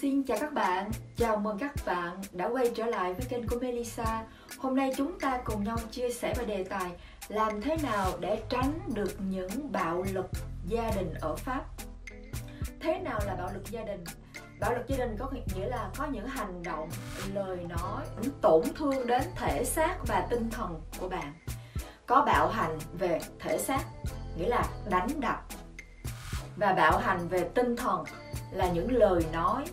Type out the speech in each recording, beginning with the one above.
Xin chào các bạn, chào mừng các bạn đã quay trở lại với kênh của Melissa. Hôm nay chúng ta cùng nhau chia sẻ về đề tài làm thế nào để tránh được những bạo lực gia đình ở Pháp. Thế nào là bạo lực gia đình? Bạo lực gia đình có nghĩa là có những hành động, lời nói tổn thương đến thể xác và tinh thần của bạn. Có bạo hành về thể xác, nghĩa là đánh đập và bạo hành về tinh thần là những lời nói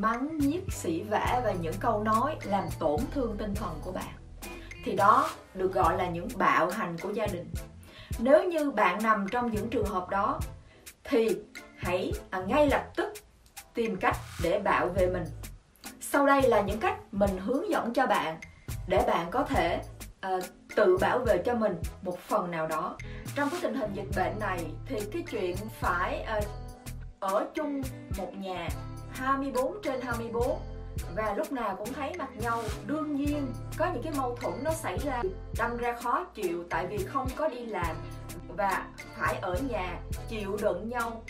mắng nhiếc sỉ vả và những câu nói làm tổn thương tinh thần của bạn. Thì đó được gọi là những bạo hành của gia đình. Nếu như bạn nằm trong những trường hợp đó thì hãy à, ngay lập tức tìm cách để bảo vệ mình. Sau đây là những cách mình hướng dẫn cho bạn để bạn có thể uh, tự bảo vệ cho mình một phần nào đó. Trong cái tình hình dịch bệnh này thì cái chuyện phải uh, ở chung một nhà 24 trên 24 và lúc nào cũng thấy mặt nhau. Đương nhiên có những cái mâu thuẫn nó xảy ra đâm ra khó chịu tại vì không có đi làm và phải ở nhà chịu đựng nhau.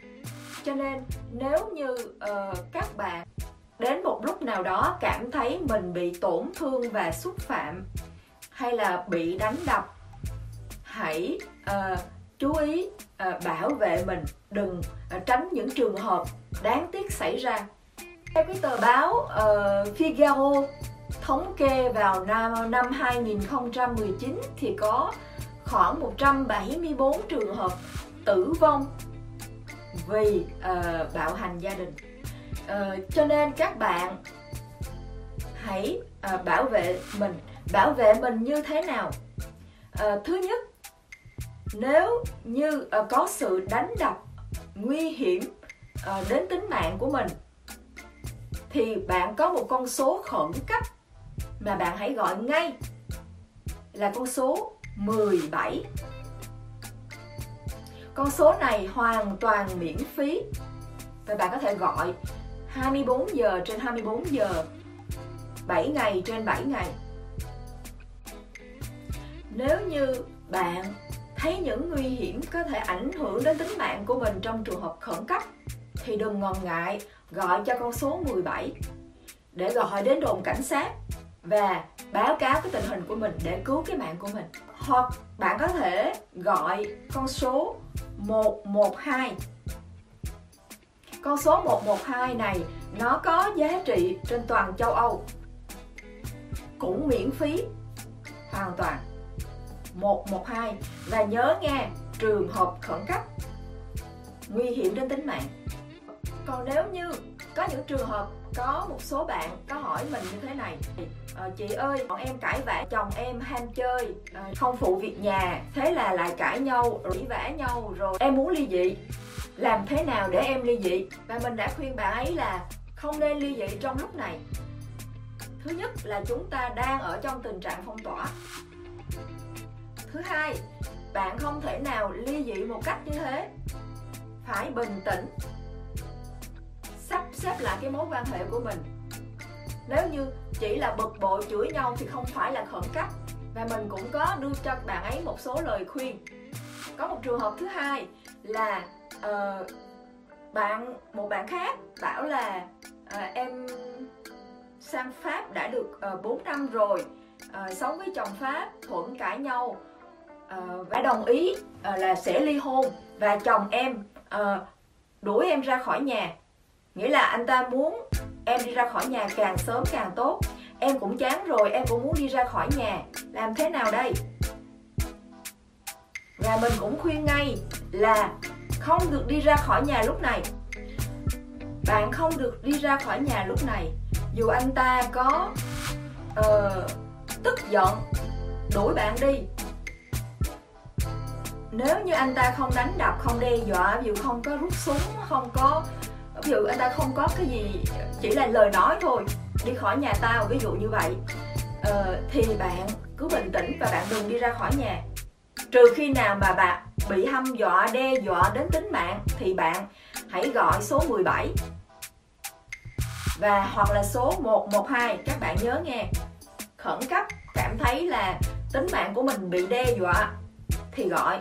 Cho nên nếu như uh, các bạn đến một lúc nào đó cảm thấy mình bị tổn thương và xúc phạm hay là bị đánh đập hãy uh, chú ý uh, bảo vệ mình. Đừng uh, tránh những trường hợp đáng tiếc xảy ra theo cái tờ báo uh, Figaro thống kê vào năm năm 2019 thì có khoảng 174 trường hợp tử vong vì uh, bạo hành gia đình. Uh, cho nên các bạn hãy uh, bảo vệ mình. Bảo vệ mình như thế nào? Uh, thứ nhất, nếu như uh, có sự đánh đập nguy hiểm uh, đến tính mạng của mình thì bạn có một con số khẩn cấp mà bạn hãy gọi ngay là con số 17. Con số này hoàn toàn miễn phí và bạn có thể gọi 24 giờ trên 24 giờ 7 ngày trên 7 ngày Nếu như bạn thấy những nguy hiểm có thể ảnh hưởng đến tính mạng của mình trong trường hợp khẩn cấp, thì đừng ngần ngại gọi cho con số 17 để gọi đến đồn cảnh sát và báo cáo cái tình hình của mình để cứu cái mạng của mình. Hoặc bạn có thể gọi con số 112. Con số 112 này nó có giá trị trên toàn châu Âu. Cũng miễn phí hoàn toàn. 112 và nhớ nghe, trường hợp khẩn cấp, nguy hiểm đến tính mạng còn nếu như có những trường hợp có một số bạn có hỏi mình như thế này à, chị ơi bọn em cãi vã chồng em ham chơi à, không phụ việc nhà thế là lại cãi nhau rỉ vã nhau rồi em muốn ly dị. Làm thế nào để em ly dị? Và mình đã khuyên bạn ấy là không nên ly dị trong lúc này. Thứ nhất là chúng ta đang ở trong tình trạng phong tỏa. Thứ hai bạn không thể nào ly dị một cách như thế. Phải bình tĩnh sắp xếp lại cái mối quan hệ của mình. Nếu như chỉ là bực bội chửi nhau thì không phải là khẩn cấp. Và mình cũng có đưa cho bạn ấy một số lời khuyên. Có một trường hợp thứ hai là uh, bạn một bạn khác bảo là uh, em sang pháp đã được ờ, uh, 4 năm rồi uh, sống với chồng pháp thuận cãi nhau uh, và đồng ý uh, là sẽ ly hôn và chồng em uh, đuổi em ra khỏi nhà nghĩa là anh ta muốn em đi ra khỏi nhà càng sớm càng tốt. Em cũng chán rồi em cũng muốn đi ra khỏi nhà. Làm thế nào đây? Và mình cũng khuyên ngay là không được đi ra khỏi nhà lúc này. Bạn không được đi ra khỏi nhà lúc này. Dù anh ta có uh, tức giận đuổi bạn đi. Nếu như anh ta không đánh đập không đe dọa dù không có rút súng không có ví dụ anh ta không có cái gì chỉ là lời nói thôi đi khỏi nhà tao ví dụ như vậy ờ, thì bạn cứ bình tĩnh và bạn đừng đi ra khỏi nhà. Trừ khi nào mà bạn bị hăm dọa đe dọa đến tính mạng thì bạn hãy gọi số 17 và hoặc là số 112 các bạn nhớ nghe. Khẩn cấp cảm thấy là tính mạng của mình bị đe dọa thì gọi.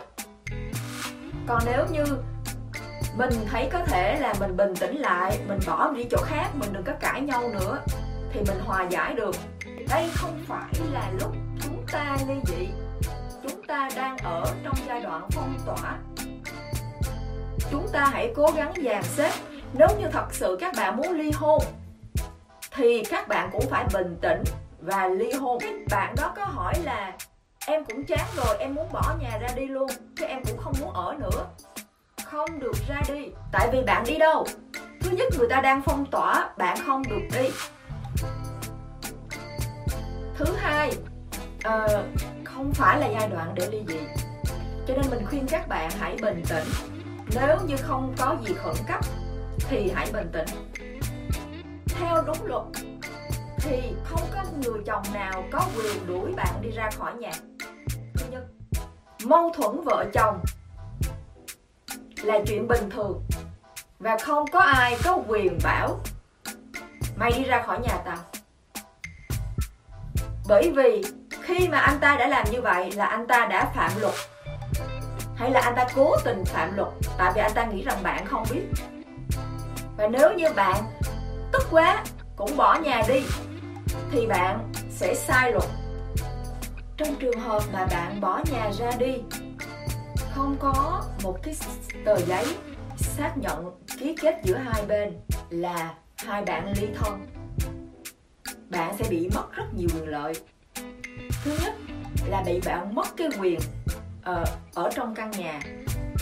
Còn nếu như mình thấy có thể là mình bình tĩnh lại, mình bỏ đi chỗ khác, mình đừng có cãi nhau nữa, thì mình hòa giải được. Đây không phải là lúc chúng ta ly dị. Chúng ta đang ở trong giai đoạn phong tỏa. Chúng ta hãy cố gắng dàn xếp. Nếu như thật sự các bạn muốn ly hôn, thì các bạn cũng phải bình tĩnh và ly hôn. Cái bạn đó có hỏi là, em cũng chán rồi, em muốn bỏ nhà ra đi luôn, chứ em cũng không muốn ở nữa không được ra đi. Tại vì bạn đi đâu? Thứ nhất người ta đang phong tỏa bạn không được đi. Thứ hai uh, không phải là giai đoạn để ly dị. Cho nên mình khuyên các bạn hãy bình tĩnh. Nếu như không có gì khẩn cấp thì hãy bình tĩnh. Theo đúng luật thì không có người chồng nào có quyền đuổi bạn đi ra khỏi nhà. Thứ nhất mâu thuẫn vợ chồng là chuyện bình thường. Và không có ai có quyền bảo, mày đi ra khỏi nhà tao. Bởi vì khi mà anh ta đã làm như vậy là anh ta đã phạm luật, hay là anh ta cố tình phạm luật, tại vì anh ta nghĩ rằng bạn không biết. Và nếu như bạn tức quá cũng bỏ nhà đi, thì bạn sẽ sai luật. Trong trường hợp mà bạn bỏ nhà ra đi không có một cái tờ giấy xác nhận ký kết giữa hai bên là hai bạn ly thân. Bạn sẽ bị mất rất nhiều quyền lợi. Thứ nhất là bị bạn mất cái quyền ở, ở trong căn nhà.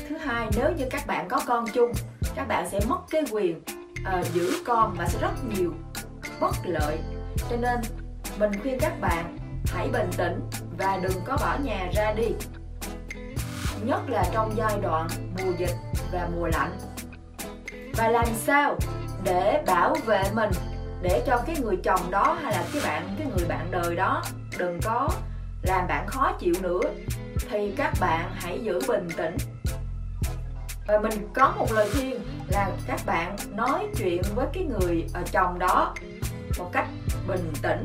Thứ hai nếu như các bạn có con chung các bạn sẽ mất cái quyền uh, giữ con và sẽ rất nhiều bất lợi. Cho nên mình khuyên các bạn hãy bình tĩnh và đừng có bỏ nhà ra đi nhất là trong giai đoạn mùa dịch và mùa lạnh. Và làm sao để bảo vệ mình, để cho cái người chồng đó hay là cái bạn, cái người bạn đời đó đừng có làm bạn khó chịu nữa, thì các bạn hãy giữ bình tĩnh. Và mình có một lời khuyên là các bạn nói chuyện với cái người ở chồng đó một cách bình tĩnh,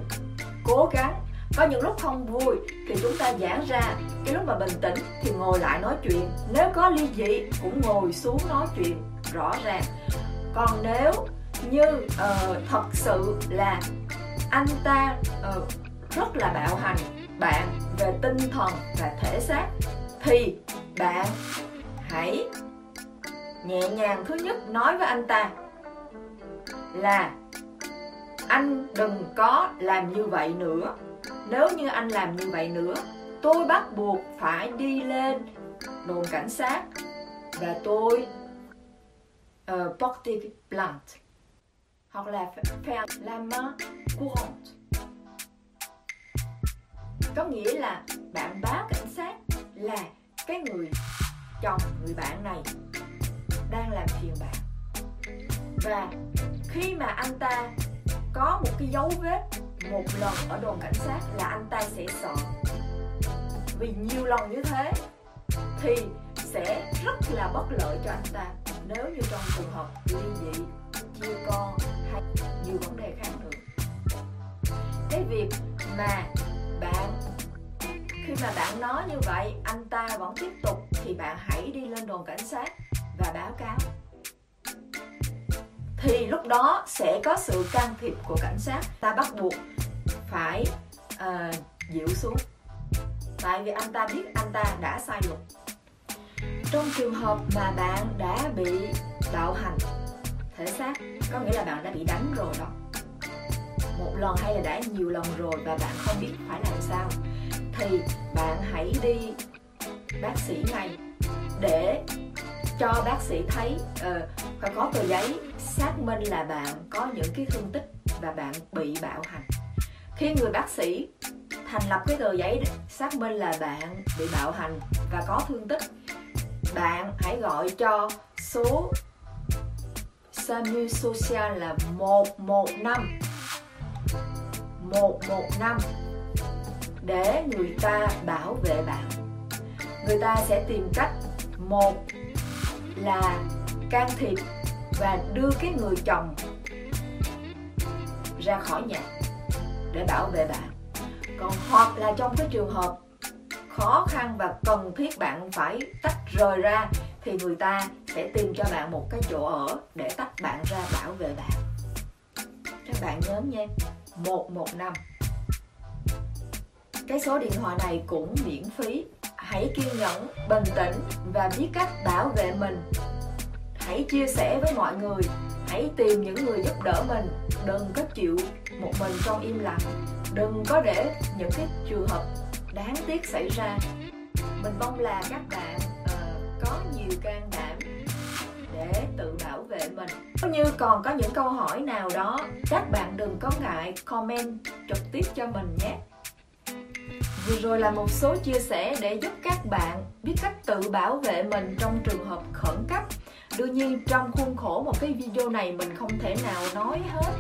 cố gắng có những lúc không vui thì chúng ta giãn ra. Cái lúc mà bình tĩnh thì ngồi lại nói chuyện. Nếu có ly dị cũng ngồi xuống nói chuyện rõ ràng. Còn nếu như uh, thật sự là anh ta uh, rất là bạo hành bạn về tinh thần và thể xác thì bạn hãy nhẹ nhàng thứ nhất nói với anh ta là anh đừng có làm như vậy nữa nếu như anh làm như vậy nữa tôi bắt buộc phải đi lên đồn cảnh sát và tôi ờ, uh, porter plainte hoặc là faire la main courante. Có nghĩa là bạn báo cảnh sát là cái người chồng người bạn này đang làm phiền bạn. Và khi mà anh ta có một cái dấu vết một lần ở đồn cảnh sát là anh ta sẽ sợ. Vì nhiều lần như thế thì sẽ rất là bất lợi cho anh ta. Nếu như trong trường hợp ly dị chia con hay nhiều vấn đề khác nữa. Cái việc mà bạn, khi mà bạn nói như vậy, anh ta vẫn tiếp tục, thì bạn hãy đi lên đồn cảnh sát và báo cáo. Thì lúc đó sẽ có sự can thiệp của cảnh sát. Ta bắt buộc phải uh, dịu xuống. Tại vì anh ta biết anh ta đã sai luật. Trong trường hợp mà bạn đã bị bạo hành thể xác có nghĩa là bạn đã bị đánh rồi đó. Một lần hay là đã nhiều lần rồi và bạn không biết phải làm sao thì bạn hãy đi bác sĩ ngay để cho bác sĩ thấy uh, phải có tờ giấy xác minh là bạn có những cái thương tích và bạn bị bạo hành khi người bác sĩ thành lập cái tờ giấy xác minh là bạn bị bạo hành và có thương tích, bạn hãy gọi cho số SAMU Social là 115 115 để người ta bảo vệ bạn. Người ta sẽ tìm cách, một là can thiệp và đưa cái người chồng ra khỏi nhà để bảo vệ bạn. Còn hoặc là trong cái trường hợp khó khăn và cần thiết bạn phải tách rời ra, thì người ta sẽ tìm cho bạn một cái chỗ ở để tách bạn ra bảo vệ bạn. Các bạn nhớ nha 115 cái số điện thoại này cũng miễn phí. Hãy kiên nhẫn, bình tĩnh và biết cách bảo vệ mình. Hãy chia sẻ với mọi người. Hãy tìm những người giúp đỡ mình. Đừng có chịu một mình trong im lặng. Đừng có để những cái trường hợp đáng tiếc xảy ra. Mình mong là các bạn uh, có nhiều can đảm để tự bảo vệ mình. Nếu như còn có những câu hỏi nào đó các bạn đừng có ngại comment trực tiếp cho mình nhé. Vừa rồi là một số chia sẻ để giúp các bạn biết cách tự bảo vệ mình trong trường hợp khẩn cấp đương nhiên trong khuôn khổ một cái video này mình không thể nào nói hết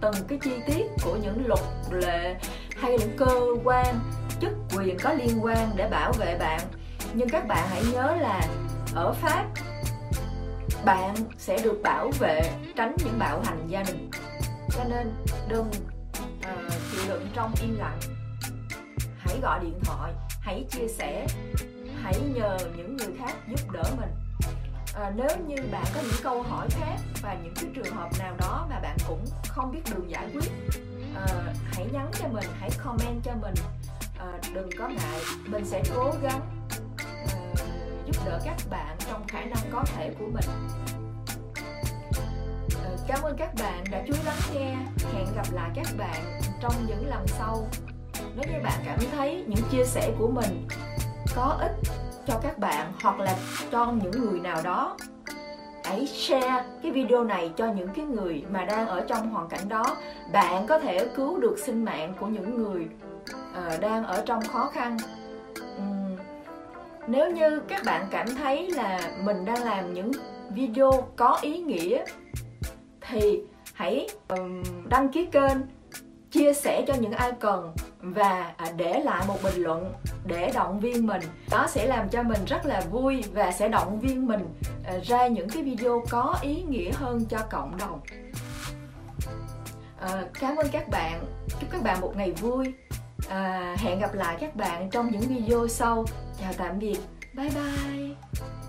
từng cái chi tiết của những luật lệ hay những cơ quan chức quyền có liên quan để bảo vệ bạn. Nhưng các bạn hãy nhớ là ở pháp bạn sẽ được bảo vệ tránh những bạo hành gia đình. Cho nên đừng uh, chịu đựng trong im lặng. Hãy gọi điện thoại hãy chia sẻ hãy nhờ những người khác giúp đỡ mình à, nếu như bạn có những câu hỏi khác và những cái trường hợp nào đó mà bạn cũng không biết đường giải quyết à, hãy nhắn cho mình hãy comment cho mình. À, đừng có ngại mình sẽ cố gắng à, giúp đỡ các bạn trong khả năng có thể của mình. À, cảm ơn các bạn đã chú lắng nghe. Hẹn gặp lại các bạn trong những lần sau. Nếu như bạn cảm thấy những chia sẻ của mình có ích cho các bạn hoặc là cho những người nào đó. Hãy share cái video này cho những cái người mà đang ở trong hoàn cảnh đó. Bạn có thể cứu được sinh mạng của những người uh, đang ở trong khó khăn. Uhm, nếu như các bạn cảm thấy là mình đang làm những video có ý nghĩa thì hãy um, đăng ký kênh chia sẻ cho những ai cần và à, để lại một bình luận để động viên mình. Đó sẽ làm cho mình rất là vui và sẽ động viên mình à, ra những cái video có ý nghĩa hơn cho cộng đồng. À, cảm ơn các bạn. Chúc các bạn một ngày vui. À, hẹn gặp lại các bạn trong những video sau. Chào tạm biệt. Bye bye.